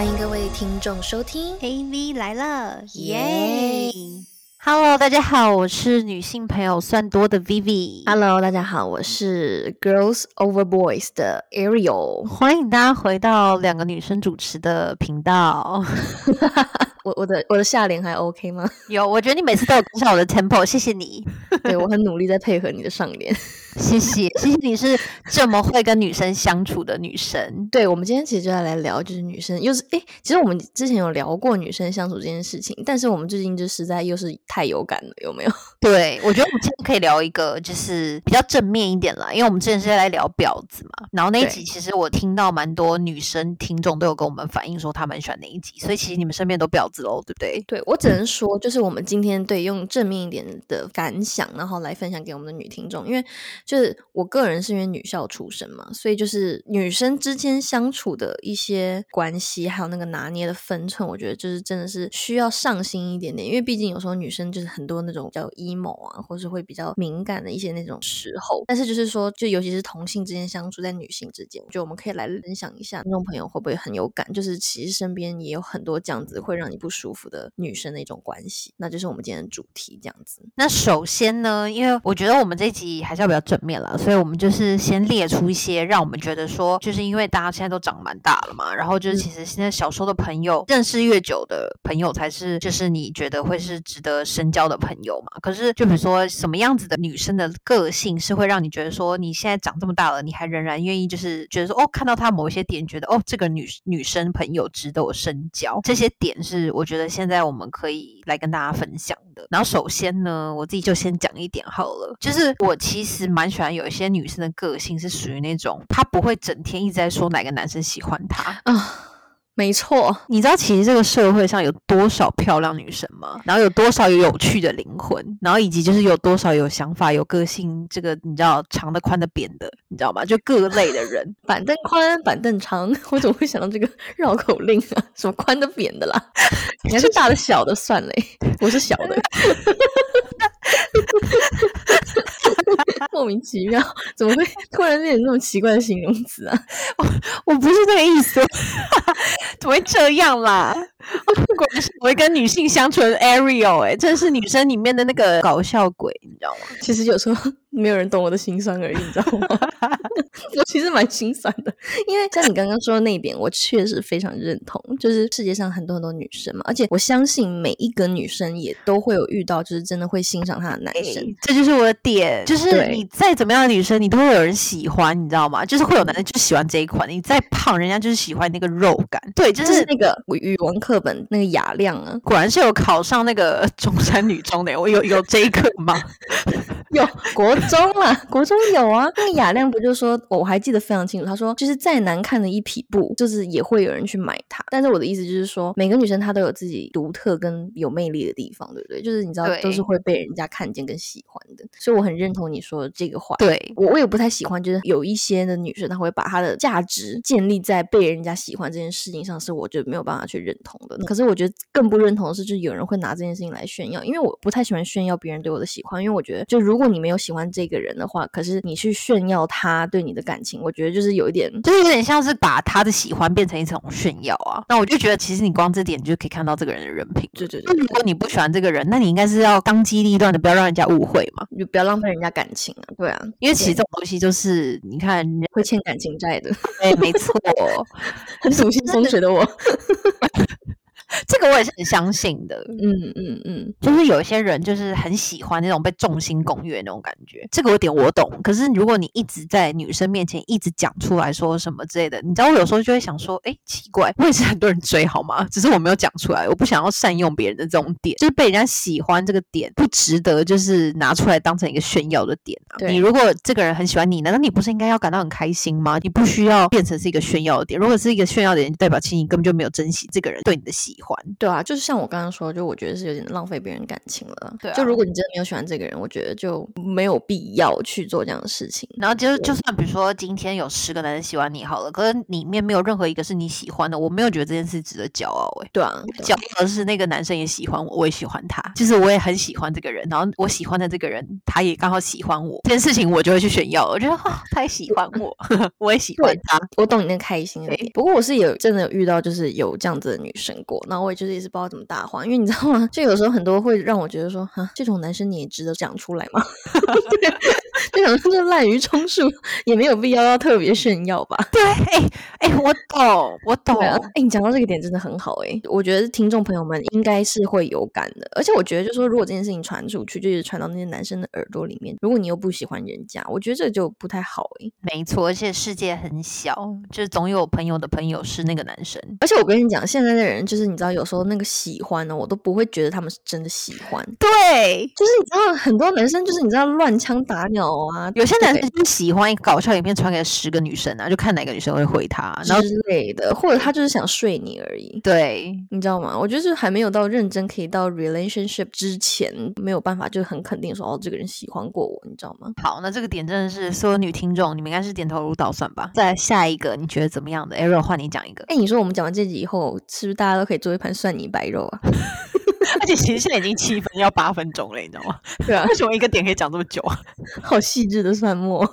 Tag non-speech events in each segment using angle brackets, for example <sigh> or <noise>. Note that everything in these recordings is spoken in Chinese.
欢迎各位听众收听 AV 来了，耶！Hello，大家好，我是女性朋友算多的 Vivi。Hello，大家好，我是 Girls Over Boys 的 Ariel。欢迎大家回到两个女生主持的频道。<laughs> 我我的我的下联还 OK 吗？<laughs> 有，我觉得你每次都有跟上我的 tempo，谢谢你，<laughs> 对我很努力在配合你的上联。<laughs> 谢谢，谢谢你是这么会跟女生相处的女生。对，我们今天其实就要来聊，就是女生又是诶，其实我们之前有聊过女生相处这件事情，但是我们最近就实在又是太有感了，有没有？对，我觉得我们今天可以聊一个就是比较正面一点啦，因为我们之前是在来聊婊子嘛，然后那一集其实我听到蛮多女生听众都有跟我们反映说她们喜欢那一集，所以其实你们身边都婊子喽，对不对？对我只能说，就是我们今天对用正面一点的感想，然后来分享给我们的女听众，因为就是我个人是因为女校出身嘛，所以就是女生之间相处的一些关系，还有那个拿捏的分寸，我觉得就是真的是需要上心一点点，因为毕竟有时候女生就是很多那种叫 emo 啊，或是会比较敏感的一些那种时候，但是就是说，就尤其是同性之间相处，在女性之间，就我们可以来分享一下，听众朋友会不会很有感？就是其实身边也有很多这样子会让你不舒服的女生的一种关系，那就是我们今天的主题这样子。那首先呢，因为我觉得我们这一集还是要比较正面了，所以我们就是先列出一些让我们觉得说，就是因为大家现在都长蛮大了嘛，然后就是其实现在小时候的朋友，认识越久的朋友才是，就是你觉得会是值得深交的朋友嘛。可是就比如说什么样子的女生的个性是会让你觉得说，你现在长这么大了，你还仍然愿意就是觉得说，哦，看到她某一些点，觉得哦，这个女女生朋友值得我深交，这些点是我觉得现在我们可以来跟大家分享的。然后首先呢，我自己就先讲一点好了，就是我其实蛮喜欢有一些女生的个性是属于那种，她不会整天一直在说哪个男生喜欢她。啊，没错，你知道其实这个社会上有多少漂亮女生吗？然后有多少有有趣的灵魂，然后以及就是有多少有想法、有个性，这个你知道长的、宽的、扁的，你知道吗？就各类的人。板凳宽，板凳长，我怎么会想到这个绕口令啊？什么宽的、扁的啦？<laughs> 你还是大的、小的算嘞？我是小的。<laughs> <laughs> <laughs> 莫名其妙，怎么会突然变成那么奇怪的形容词啊？<laughs> 我我不是那个意思，<laughs> 怎么会这样啦？果然是我会跟女性相处的 Ariel，哎、真是女生里面的那个搞笑鬼，你知道吗？其实有时候没有人懂我的心酸而已，你知道吗？<laughs> 我其实蛮心酸的，因为像你刚刚说的那一点，我确实非常认同。就是世界上很多很多女生嘛，而且我相信每一个女生也都会有遇到，就是真的会欣赏她的男生。这就是我的点，就是你再怎么样的女生，你都会有人喜欢，你知道吗？就是会有男生就喜欢这一款，你再胖，人家就是喜欢那个肉感。对，就就是是那个语文课课本那个雅量啊，果然是有考上那个中山女中的，我有有这一课吗？<laughs> 有国中啊，国中有啊。那个雅亮不就说，我还记得非常清楚，他说就是再难看的一匹布，就是也会有人去买它。但是我的意思就是说，每个女生她都有自己独特跟有魅力的地方，对不对？就是你知道，都是会被人家看见跟喜欢的。所以我很认同你说的这个话。对，我我也不太喜欢，就是有一些的女生，她会把她的价值建立在被人家喜欢这件事情上，是我就没有办法去认同的。可是我觉得更不认同的是，就是有人会拿这件事情来炫耀，因为我不太喜欢炫耀别人对我的喜欢，因为我觉得，就如果你没有喜欢这个人的话，可是你去炫耀他对你的感情，我觉得就是有一点。就是有点像是把他的喜欢变成一种炫耀啊。那我就觉得，其实你光这点就可以看到这个人的人品。对对对，那如果你不喜欢这个人，那你应该是要当机立断的，不要让人家误会嘛。你就不要浪费人家感情啊，对啊，因为其实这种东西就是，你看，会欠感情债的，哎，没错，<laughs> 很土性风水的我。<laughs> 这个我也是很相信的。嗯嗯嗯，就是有一些人就是很喜欢那种被众星拱月那种感觉，这个有点我懂。可是如果你一直在女生面前一直讲出来说什么之类的，你知道我有时候就会想说，哎，奇怪，我也是很多人追好吗？只是我没有讲出来，我不想要善用别人的这种点，就是被人家喜欢这个点不值得就是拿出来当成一个炫耀的点啊。你如果这个人很喜欢你，难道你不是应该要感到很开心吗？你不需要变成是一个炫耀的点，如果是一个炫耀的点，就代表其实你根本就没有珍惜这个人对你的喜欢。对啊，就是像我刚刚说，就我觉得是有点浪费别人感情了。对啊就如果你真的没有喜欢这个人，我觉得就没有必要去做这样的事情。然后就就算比如说今天有十个男生喜欢你好了，可是里面没有任何一个是你喜欢的，我没有觉得这件事值得骄傲诶、对啊，对啊骄傲的是那个男生也喜欢我，我也喜欢他，就是我也很喜欢这个人，然后我喜欢的这个人他也刚好喜欢我，这件事情我就会去炫耀，我觉得哦，他也喜欢我，<laughs> 我也喜欢他，我懂你那开心的点。不过我是有真的有遇到就是有这样子的女生过，然后我也就是也是不知道怎么搭话，因为你知道吗？<laughs> 就有时候很多会让我觉得说，哈，这种男生你也值得讲出来吗？<laughs> 对就想说这滥竽充数，也没有必要要特别炫耀吧。对，哎哎，我懂，我懂哎、你讲到这个点真的很好哎、我觉得听众朋友们应该是会有感的，而且我觉得就是说，如果这件事情传出去，就是传到那些男生的耳朵里面，如果你又不喜欢人家，我觉得这就不太好哎、没错，而且世界很小，就是总有朋友的朋友是那个男生。而且我跟你讲，现在的人就是你知道，有时候那个喜欢呢，我都不会觉得他们是真的喜欢，对，就是你知道很多男生就是你知道乱枪打鸟啊，有些男生就喜欢一个搞笑影片传给十个女生啊，就看哪个女生会回他，然后之类的，或者他就是想睡你而已。对，你知道吗？我觉得就是还没有到认真可以到 relationship 之前，没有办法就很肯定说哦，这个人喜欢过我，你知道吗？好，那这个点真的是所有女听众，你们应该是点头如捣蒜吧？再下一个，你觉得怎么样的？Arrow 换你讲一个，哎，你说我们讲完这集以后，是不是大家都可以做一盘蒜泥白肉啊？<laughs> 而且其实现在已经七分要八分钟了，你知道吗？对啊，为什么一个点可以讲这么久啊？好细致的蒜末。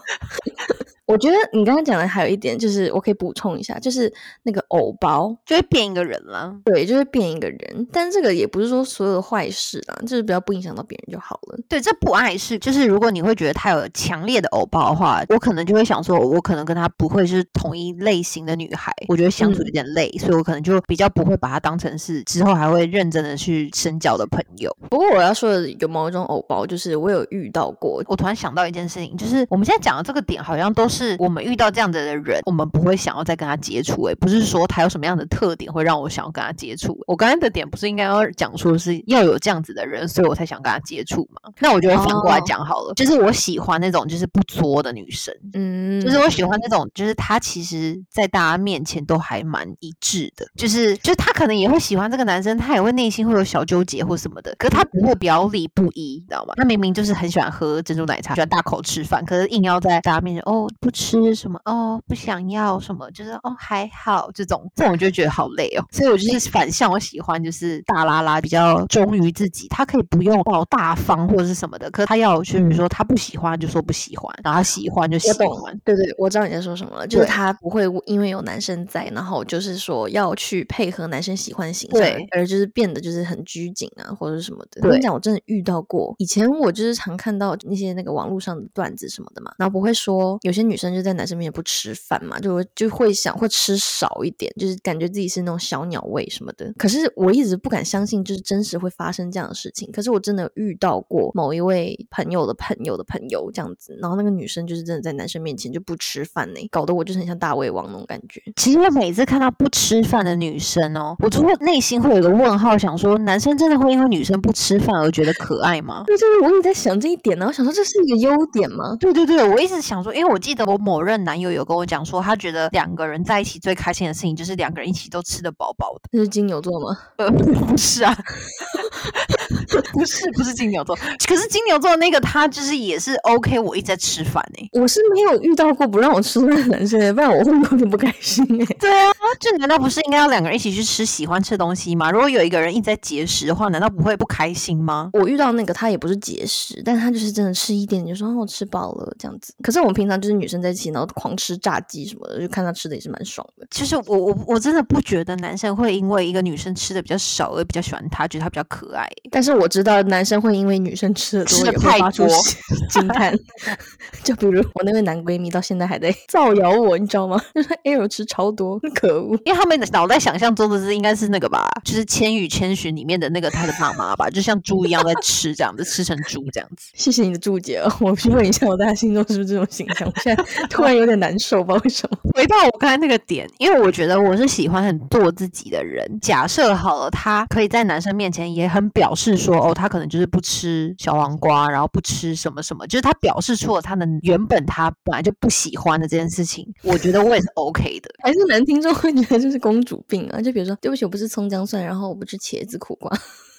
我觉得你刚刚讲的还有一点，就是我可以补充一下，就是那个偶包，就会变一个人了。对，就会变一个人。但这个也不是说所有的坏事啦，就是不要不影响到别人就好了。对，这不碍事。就是如果你会觉得他有强烈的偶包的话，我可能就会想说，我可能跟他不会是同一类型的女孩，我觉得相处有点累，所以我可能就比较不会把他当成是之后还会认真的去深交的朋友。不过我要说的有某一种偶包，就是我有遇到过，我突然想到一件事情，就是我们现在讲的这个点，好像都是我们遇到这样子的人，我们不会想要再跟他接触。诶，不是说他有什么样的特点会让我想要跟他接触。我刚才的点不是应该要讲说是要有这样子的人，所以我才想跟他接触嘛？那我就会反过来哦讲好了，就是我喜欢那种就是不作的女生。嗯，就是我喜欢那种，就是她其实，在大家面前都还蛮一致的，就是就是她可能也会喜欢这个男生，她也会内心会有小纠结或什么的，可是她不会表里不一，你知道吗？她明明就是很喜欢喝珍珠奶茶，喜欢大口吃饭，可是硬要在大家面前哦不吃什么哦不想要什么，就是哦还好这种，这种我就觉得好累哦，所以我就是反向，我喜欢就是大拉拉比较忠于自己，他可以不用抱大方或者是什么的，可是她要就是说他不喜欢就说不喜欢，然后她喜欢就喜欢。，对对，我知道你在说什么了，就是对他不会因为有男生在，然后就是说要去配合男生喜欢的形象，对而就是变得就是很拘谨啊，或者是什么的。我跟你讲，我真的遇到过。以前我就是常看到那些那个网络上的段子什么的嘛，然后不会说有些女生就在男生面前不吃饭嘛，就就会想会吃少一点，就是感觉自己是那种小鸟胃什么的。可是我一直不敢相信，就是真实会发生这样的事情。可是我真的有遇到过某一位朋友的朋友的朋友这样子，然后那个女生就是真的在男生面前就不吃饭呢，搞得我就是很像大胃王那种感觉。其实我每次看到不吃饭的女生哦，我就会内心会有一个问号，想说男生真的会因为女生不吃饭而觉得可爱吗？对，就是我也在想这一点呢，我想说这是一个优点吗？对对对，我一直想说，因为我记得我某任男友有跟我讲说，他觉得两个人在一起最开心的事情就是两个人一起都吃得饱饱的。那是金牛座吗？呃，<laughs> 不是啊，<laughs> 不是不是金牛座，可是金牛座那个他就是也是 OK，我一直在吃饭哎、我是没有遇到过不让我吃饭的男生耶，不然我会有点不开心哎。对啊，这难道不是应该要两个人一起去吃喜欢吃的东西吗？如果有一个人一直在节食的话，难道不会不开心吗？我遇到那个他也不是节食，但他就是真的吃一点点就说哦我吃饱了这样子。可是我们平常就是女生在一起，然后狂吃炸鸡什么的，就看他吃的也是蛮爽的。其实我我我真的不觉得男生会因为一个女生吃的比较少而比较喜欢她，觉得她比较可爱。但是我知道男生会因为女生吃的多也会发出多 <laughs> 惊叹，<laughs> 就比如我那位男闺蜜到现在还在造谣我，你知道吗？<laughs> 就说 L 吃超多，可恶。因为他们脑袋想象中的是应该是那个吧，就是《千与千寻》里面的那个他的妈妈吧，就像猪一样在吃这样子，吃成猪这样子。谢谢你的注解哦，我去问一下我在他心中是不是这种形象？我现在 <laughs> 突然有点难受，不知道为什么。<laughs> 回到我刚才那个点，因为我觉得我是喜欢很做自己的人。假设好了，他可以在男生面前也很表示说，哦，他可能就是不吃小黄瓜，然后不吃什么什么，就是他表示出了他的原本他本来就不喜欢的这件事情，我觉得我也是 OK 的。<laughs> 还是男听众会觉得这是公主病啊？就比如说，对不起，我不是葱姜蒜，然后我不吃茄子苦瓜。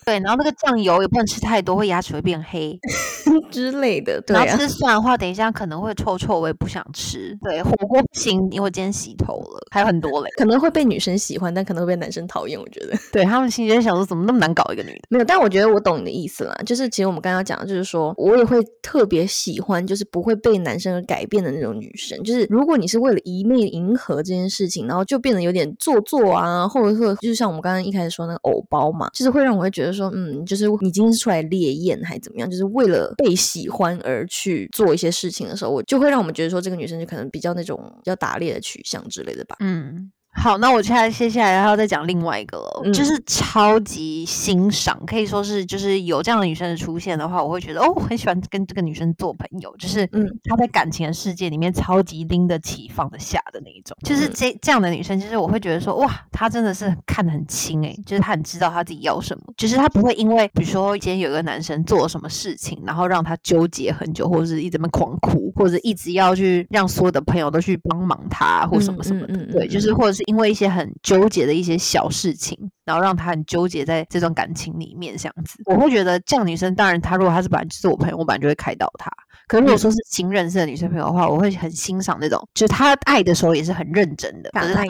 对，然后那个酱油也不能吃太多，会牙齿会变黑 <laughs> 之类的。对然后吃蒜的话，等一下可能会臭臭，我也不想吃。对，火锅不行，因为我今天洗头了，还有很多嘞，可能会被女生喜欢，但可能会被男生讨厌。我觉得，对他们心里在想说，怎么那么难搞一个女的？没有，但我觉得我懂你的意思啦。就是其实我们刚刚讲的，就是说我也会特别喜欢，就是不会被男生而改变的那种女生。就是如果你是为了一昧迎合这件事情，然后就变得有点做作啊，或者说就是像我们刚刚一开始说那个藕包嘛，就是会让我会觉得说，嗯，就是。你今天是出来猎艳还是怎么样？就是为了被喜欢而去做一些事情的时候，我就会让我们觉得说，这个女生就可能比较那种比较打猎的取向之类的吧。嗯。好，那我现在接下来还要再讲另外一个了，就是超级欣赏，可以说是就是有这样的女生的出现的话，我会觉得哦，我很喜欢跟这个女生做朋友，就是嗯，她在感情的世界里面超级拎得起放得下的那一种，就是这这样的女生，其实我会觉得说哇，她真的是看得很清诶，就是她很知道她自己要什么，就是她不会因为比如说今天有一个男生做了什么事情，然后让她纠结很久，或者是一直在狂哭，或者一直要去让所有的朋友都去帮忙她或什么什么的，对，就是或者是。因为一些很纠结的一些小事情，然后让他很纠结在这段感情里面，这样子，我会觉得这样女生，当然她如果她是本来就是我朋友，我本来就会开导她。可如果说是新认识的女生朋友的话，我会很欣赏那种，就是她爱的时候也是很认真的，可是她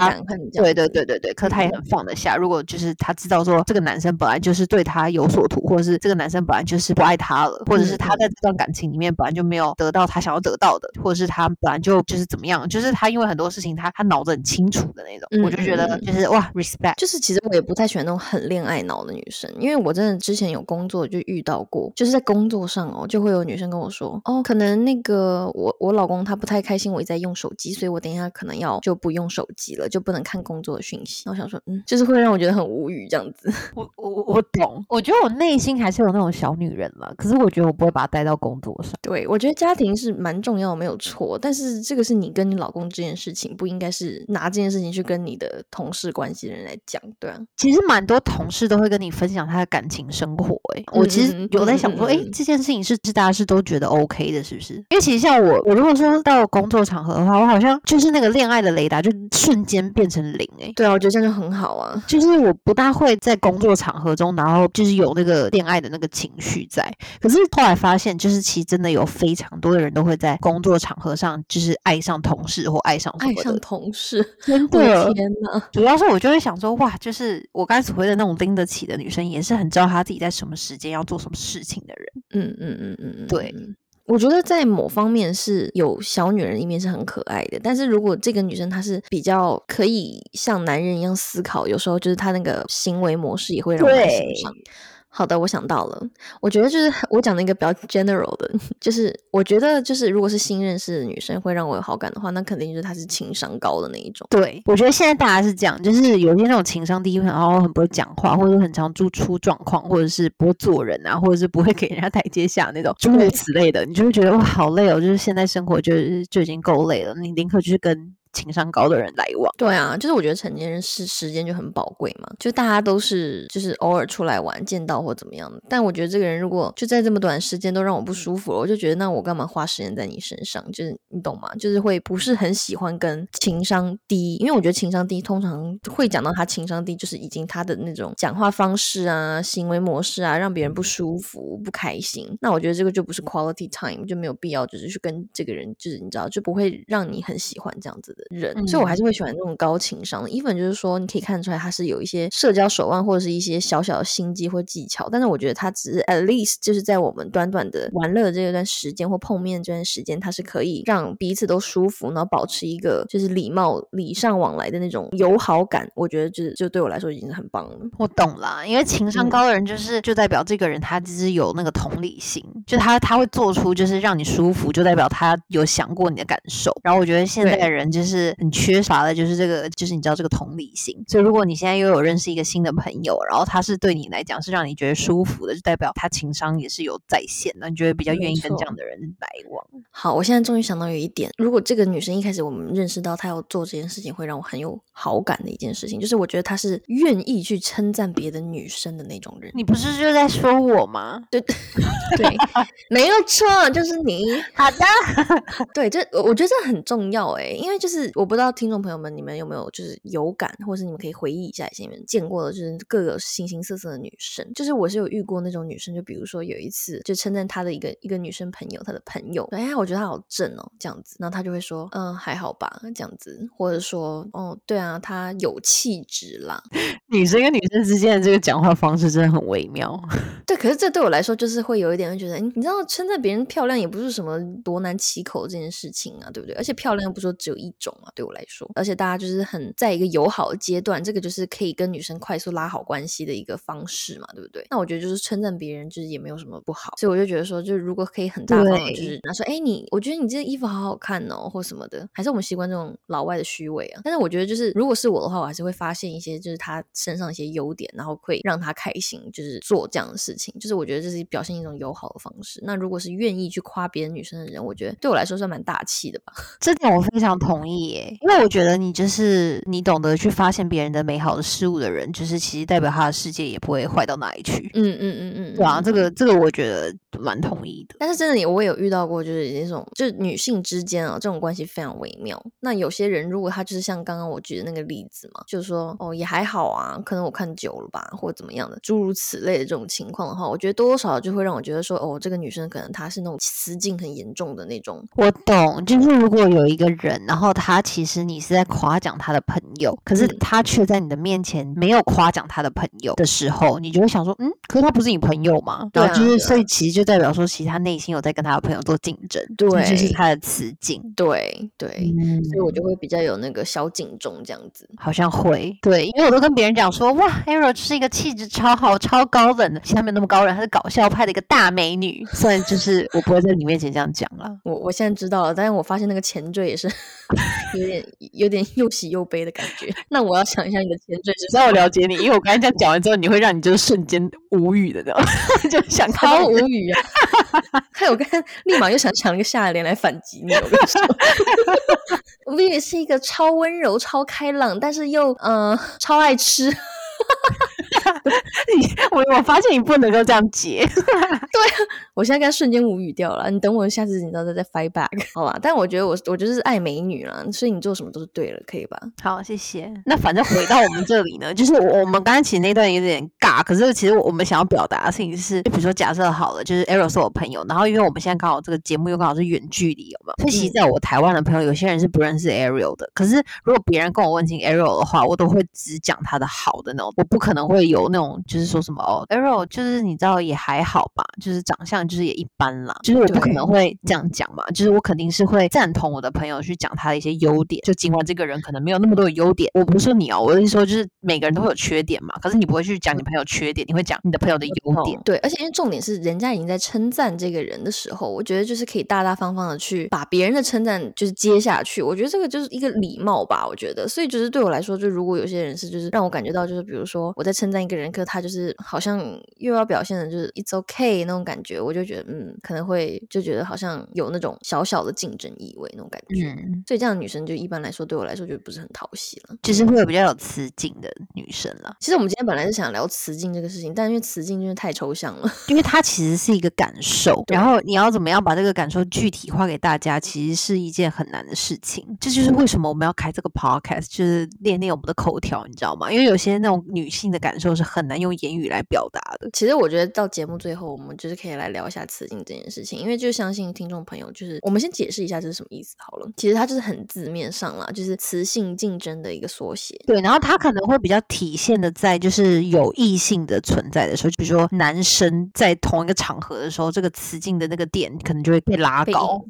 对对对对对，可是她也很放得下。如果就是她知道说这个男生本来就是对她有所图，或者是这个男生本来就是不爱她了，或者是她在这段感情里面本来就没有得到她想要得到的，或者是她本来就就是怎么样，就是她因为很多事情她她脑子很清楚的那种，我就觉得就是哇，respect。就是其实我也不太喜欢那种很恋爱脑的女生，因为我真的之前有工作就遇到过，就是在工作上哦，就会有女生跟我说哦。可能那个我我老公他不太开心，我一在用手机，所以我等一下可能要就不用手机了，就不能看工作的讯息。我想说，嗯，就是会让我觉得很无语这样子。我我我懂，我觉得我内心还是有那种小女人了，可是我觉得我不会把它带到工作上。对，我觉得家庭是蛮重要，没有错。但是这个是你跟你老公这件事情，不应该是拿这件事情去跟你的同事关系的人来讲，对啊。其实蛮多同事都会跟你分享他的感情生活，哎，我其实有在想说，哎，这件事情是是大家是都觉得 OK 的，是不是？因为其实。像我，我如果说到工作场合的话，我好像就是那个恋爱的雷达，就瞬间变成零哎。对啊，我觉得这样就很好啊。就是我不大会在工作场合中，然后就是有那个恋爱的那个情绪在。可是后来发现，就是其实真的有非常多的人都会在工作场合上，就是爱上同事或爱上爱上同事，真 <laughs> 的天哪！主要是我就会想说，哇，就是我刚才所谓的那种拎得起的女生，也是很知道她自己在什么时间要做什么事情的人。嗯嗯嗯嗯嗯，对。我觉得在某方面是有小女人一面是很可爱的，但是如果这个女生她是比较可以像男人一样思考，有时候就是她那个行为模式也会让我欣赏。好的，我想到了。我觉得就是我讲的一个比较 general 的，<laughs> 就是我觉得就是如果是新认识的女生会让我有好感的话，那肯定就是她是情商高的那一种。对，我觉得现在大家是这样，就是有些那种情商低，然后很不会讲话，或者很常出出状况，或者是不会做人啊，或者是不会给人家台阶下那种诸如此类的，你就会觉得哇，好累哦！就是现在生活就是就已经够累了，你宁可就是跟。情商高的人来往，对啊，就是我觉得成年人是时间就很宝贵嘛，就大家都是就是偶尔出来玩见到或怎么样的，但我觉得这个人如果就在这么短时间都让我不舒服了，我就觉得那我干嘛花时间在你身上？就是你懂吗？就是会不是很喜欢跟情商低，因为我觉得情商低通常会讲到他情商低，就是已经他的那种讲话方式啊、行为模式啊，让别人不舒服、不开心。那我觉得这个就不是 quality time，就没有必要就是去跟这个人，就是你知道就不会让你很喜欢这样子。人，所以我还是会喜欢那种高情商的。even 就是说，你可以看出来他是有一些社交手腕或者是一些小小的心机或技巧，但是我觉得他只是 at least 就是在我们短短的玩乐这一段时间或碰面这段时间，他是可以让彼此都舒服，然后保持一个就是礼貌礼尚往来的那种友好感。我觉得就是就对我来说已经是很棒了。我懂了，因为情商高的人就是就代表这个人他其实有那个同理心，就他他会做出就是让你舒服，就代表他有想过你的感受。然后我觉得现在的人就是。是很缺乏的，就是这个，就是你知道这个同理心。所以如果你现在又有认识一个新的朋友，然后他是对你来讲是让你觉得舒服的，就代表他情商也是有在线的，你觉得比较愿意跟这样的人来往。好，我现在终于想到有一点，如果这个女生一开始我们认识到她要做这件事情，会让我很有好感的一件事情，就是我觉得她是愿意去称赞别的女生的那种人。你不是就在说我吗？对 <laughs> 对，没有错，就是你。好的，<laughs> 对，这我觉得这很重要哎，因为就是我不知道听众朋友们你们有没有就是有感，或是你们可以回忆一下以前你们见过的，就是各个形形色色的女生。就是我是有遇过那种女生，就比如说有一次就称赞她的一个一个女生朋友，她的朋友，哎呀，我觉得她好正哦，这样子，然后她就会说，嗯，还好吧，这样子，或者说，哦，对啊，她有气质啦。<laughs> 女生跟女生之间的这个讲话方式真的很微妙。<laughs> 对，可是这对我来说就是会有一点会觉得，你知道称赞别人漂亮也不是什么多难启口这件事情啊，对不对？而且漂亮又不说只有一种啊，对我来说，而且大家就是很在一个友好的阶段，这个就是可以跟女生快速拉好关系的一个方式嘛，对不对？那我觉得就是称赞别人就是也没有什么不好，所以我就觉得说，就是如果可以很大方的，就是他说，哎，你我觉得你这件衣服好好看哦，或什么的，还是我们习惯这种老外的虚伪啊。但是我觉得就是如果是我的话，我还是会发现一些就是他身上一些优点，然后会让他开心，就是做这样的事情，就是我觉得这是表现一种友好的方式。那如果是愿意去夸别人女生的人，我觉得对我来说算蛮大气的吧。这点我非常同意耶，因为我觉得你就是你懂得去发现别人的美好的事物的人，就是其实代表他的世界也不会坏到哪里去。嗯嗯嗯嗯，对啊，这个这个我觉得蛮同意的。但是真的，我也有遇到过，就是那种就是女性之间啊，这种关系非常微妙。那有些人如果他就是像刚刚我举的那个例子嘛，就是说哦也还好啊，可能我看久了吧，或者怎么样的，诸如此类的这种情况的话，我觉得多多少少就会让我觉得说哦，这个女生可能她是那种雌竞很严重的那种。我懂，就是如果有一个人，然后他其实你是在夸奖他的朋友，可是他却在你的面前没有夸奖他的朋友的时候，你就会想说，嗯，可是他不是你朋友吗？对，就是所以其实就代表说，其实他内心有在跟他的朋友做竞争，对，就是他的雌竞，对对，所以我就。会比较有那个小警钟这样子，好像会，对，因为我都跟别人讲说，哇，Arrow 是一个气质超好、超高冷的，其实他没有那么高冷，她是搞笑派的一个大美女，虽然就是我不会在你面前这样讲了，我我现在知道了，但是我发现那个前缀也是有点有点又喜又悲的感觉，那我要想一下你的前缀，让我了解你，因为我刚才这样讲完之后，你会让你就是瞬间无语的，这 <laughs> 样就想超无语啊，<laughs> 还有刚才立马又想抢一个下联来反击你，我跟你说。，Vivi 是一个超温柔、超开朗，但是又嗯超爱吃。<laughs> 你我我发现你不能够这样接，<laughs> 对啊我现在刚瞬间无语掉了。你等我下次，你知道再再 fight back 好吧？但我觉得我我就是爱美女了，所以你做什么都是对了，可以吧？好，谢谢。那反正回到我们这里呢，就是我们刚才其实那段有点尬，可是其实我们想要表达的事情是，就比如说假设好了，就是 Arrow 是我朋友，然后因为我们现在刚好这个节目又刚好是远距离，有没有？所以其实在我台湾的朋友，有些人是不认识 Arrow 的。可是如果别人跟我问起 Arrow 的话，我都会只讲他的好的那种，我不可能会有那种就是说什么哦，Arrow 就是你知道也还好吧，就是长相就是也一般啦，就是我不可能会这样讲嘛，就是我肯定是会赞同我的朋友去讲他的一些优点，就尽管这个人可能没有那么多的优点，我不是说你哦，我是说就是每个人都会有缺点嘛，可是你不会去讲你朋友缺点，你会讲你的朋友的优点，对，而且因为重点是人家已经在称赞这个人的时候，我觉得就是可以大大方方的去把别人的称赞就是接下去，我觉得这个就是一个礼貌吧，我觉得，所以就是对我来说，就如果有些人是就是让我感觉到就是比如说我在称赞一个人，可他就是好像又要表现的就是 it's okay 那种感觉，我就觉得嗯可能会就觉得好像有那种小小的竞争意味那种感觉，嗯所以这样的女生就一般来说对我来说就不是很讨喜了，就是会有比较有雌竞的女生了。其实我们今天本来是想聊雌竞这个事情，但因为雌竞真的太抽象了，因为它其实是一个感受，然后你要怎么样把这个感受具体化给大家，其实是一件很难的事情。这就是为什么我们要开这个 podcast，就是练练我们的口条，你知道吗？因为有些那种女性的感受是很难用言语来表达的。其实我觉得到节目最后，我们就是可以来聊一下雌竞这件事情，因为就相信听众朋友，就是我们先解释一下这是什么意思好了。其实它就是很字面上啦，就是雌性竞争的一个缩写。对，然后它可能会比较体现的在就是有异性的存在的时候，就比如说男生在同一个场合的时候，这个雌竞的那个点可能就会被拉高。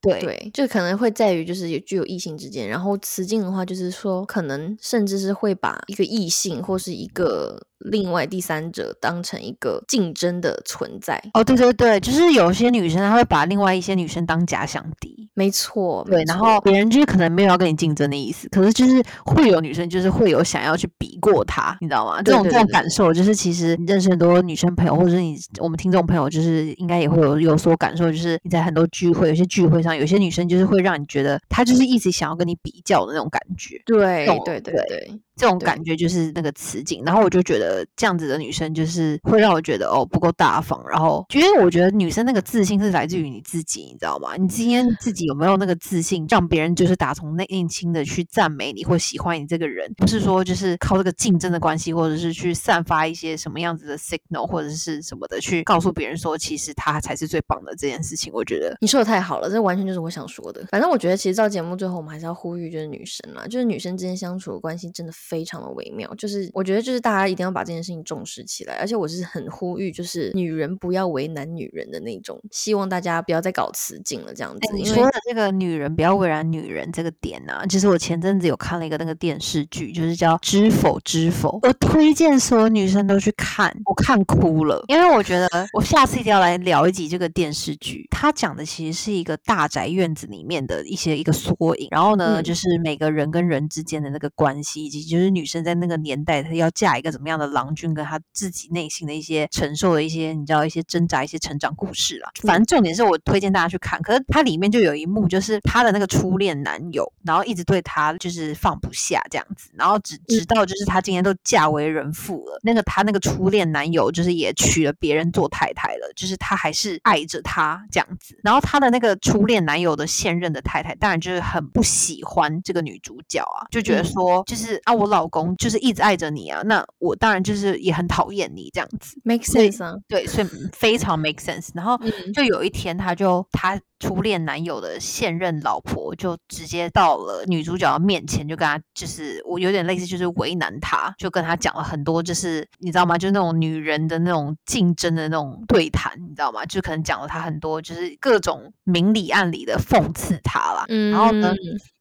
对对，就可能会在于就是有具有异性之间，然后雌竞的话就是说可能甚至是会把一个异性或是一个。个另外第三者当成一个竞争的存在哦，对对对，就是有些女生她会把另外一些女生当假想敌，没错，对，然后别人就是可能没有要跟你竞争的意思，可是就是会有女生就是会有想要去比过她，你知道吗？这种这种感受，就是其实你认识很多女生朋友，或者是你我们听众朋友，就是应该也会有有所感受，就是你在很多聚会，有些聚会上，有些女生就是会让你觉得她就是一直想要跟你比较的那种感觉。对对对对对，这种感觉就是那个雌竞，然后我就觉得这样子的女生就是会让我觉得哦不够大方，然后因为我觉得女生那个自信是来自于你自己，你知道吗？你今天自己有没有那个自信，让别人就是打从内心的去赞美你或喜欢你这个人，不是说就是靠这个竞争的关系，或者是去散发一些什么样子的 signal 或者是什么的去告诉别人说其实他才是最棒的这件事情，我觉得你说的太好了，这完全就是我想说的。反正我觉得，其实到节目最后，我们还是要呼吁，就是女生啦，就是女生之间相处的关系真的非常的微妙。就是我觉得，就是大家一定要把这件事情重视起来。而且我是很呼吁，就是女人不要为难女人的那种，希望大家不要再搞雌竞了，这样子。哎，你说的这个女人不要为难女人这个点呢、啊，其实我前阵子有看了一个那个电视剧，就是叫《知否知否》，我推荐所有女生都去看，我看哭了，因为我觉得我下次一定要来聊一集这个电视剧。它讲的其实是一个大宅院子里面的一些一个缩影，然后呢，嗯就是每个人跟人之间的那个关系，以及就是女生在那个年代她要嫁一个怎么样的郎君，跟他自己内心的一些承受的一些你知道一些挣扎、一些成长故事啦。反正重点是我推荐大家去看，可是它里面就有一幕，就是她的那个初恋男友，然后一直对她就是放不下这样子，然后直直到就是她今天都嫁为人妇了，那个她那个初恋男友就是也娶了别人做太太了，就是她还是爱着他这样子。然后她的那个初恋男友的现任的太太，当然就是很不喜欢这个女主角啊，就觉得嗯说就是啊我老公就是一直爱着你啊，那我当然就是也很讨厌你这样子。make sense 啊，对，所以非常 make sense。然后嗯就有一天，他就他初恋男友的现任老婆就直接到了女主角的面前，就跟他就是我有点类似，就是为难他，就跟他讲了很多，就是你知道吗？就是那种女人的那种竞争的那种对谈，你知道吗？就可能讲了他很多，就是各种明里暗里的讽刺他啦。嗯，然后呢，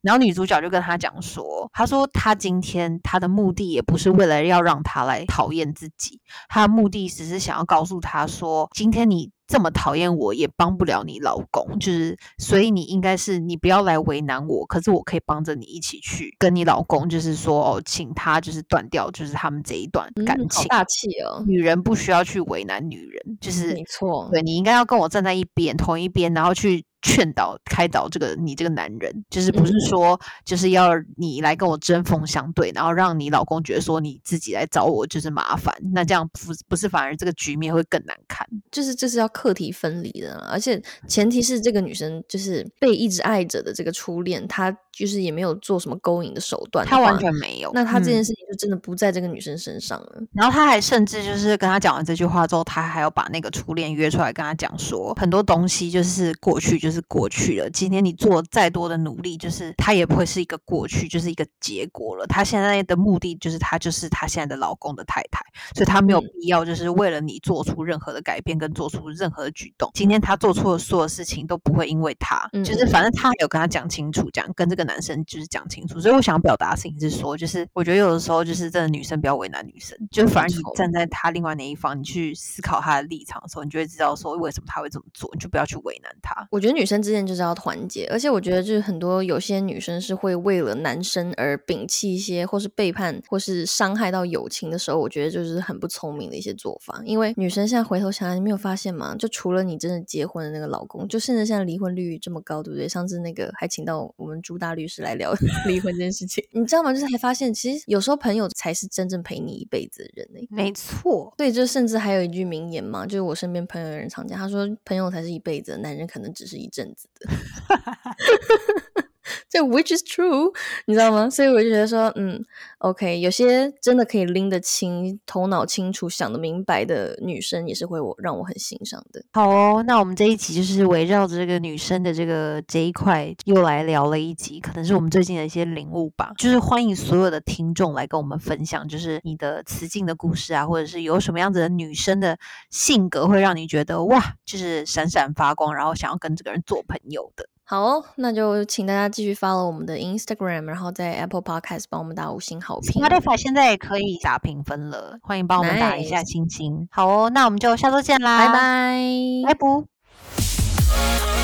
然后女主角就跟他讲说，她说她今天她的目的也不是为了要让他来讨厌自己，他的目的只是想要告诉他说，今天你这么讨厌我，也帮不了你老公，就是所以你应该是你不要来为难我，可是我可以帮着你一起去跟你老公，就是说哦，请他就是断掉就是他们这一段感情。大气哦，女人不需要去为难女人，就是没错，对你应该要跟我站在一边，同一边，然后去劝导、开导这个你这个男人，就是不是嗯说就是要你来跟我针锋相对，然后让你老公觉得说你自己来找我就是麻烦，那这样不不是反而这个局面会更难看。就是这是要课题分离的啦，而且前提是这个女生就是被一直爱着的这个初恋，她就是也没有做什么勾引的手段的话，他完全没有，那她这嗯件事情就真的不在这个女生身上了。然后她还甚至就是跟她讲完这句话之后，她还要把那个初恋约出来跟她讲说，很多东西就是过去就是过去了，今天你做再多的努力，就是他也不会是一个过去，就是一个结果了。他现在的目的就是他就是他现在的老公的太太，所以他没有嗯必要就是为了你做出任何的改变跟做出任何的举动。今天他做错的所有事情都不会因为他，嗯就是反正他有跟他讲清楚，讲跟这个男生就是讲清楚。所以我想要表达的事情是说，就是我觉得有的时候就是真的女生不要为难女生，就是反而你站在他另外那一方，你去思考他的立场的时候，你就会知道说为什么他会这么做，你就不要去为难他。我觉得女生之间就是要团结，而且我觉得就是很多有些女生是会为了男生而摒弃一些，或是背叛，或是伤害到友情的时候，我觉得就是很不聪明的一些做法。因为女生现在回头想想，你没有发现吗？就除了你真的结婚的那个老公，就甚至现在离婚率这么高，对不对？上次那个还请到我们朱大律师来聊 <laughs> 离婚这件事情，你知道吗？就是还发现，其实有时候朋友才是真正陪你一辈子的人呢、没错，对，就甚至还有一句名言嘛，就是我身边朋友有人常讲，他说朋友才是一辈子，男人可能只是一阵子的。<laughs> 这 which is true，你知道吗？所以我就觉得说，嗯，OK，有些真的可以拎得清、头脑清楚、想得明白的女生，也是会我让我很欣赏的。好哦，那我们这一集就是围绕着这个女生的这个这一块，又来聊了一集，可能是我们最近的一些领悟吧。就是欢迎所有的听众来跟我们分享，就是你的雌竞的故事啊，或者是有什么样子的女生的性格会让你觉得哇，就是闪闪发光，然后想要跟这个人做朋友的。好哦，那就请大家继续 follow 我们的 Instagram，然后在 Apple Podcast 帮我们打五星好评。Spotify 现在也可以打评分了，欢迎帮我们打一下星星。好哦，那我们就下周见啦，拜拜，拜拜。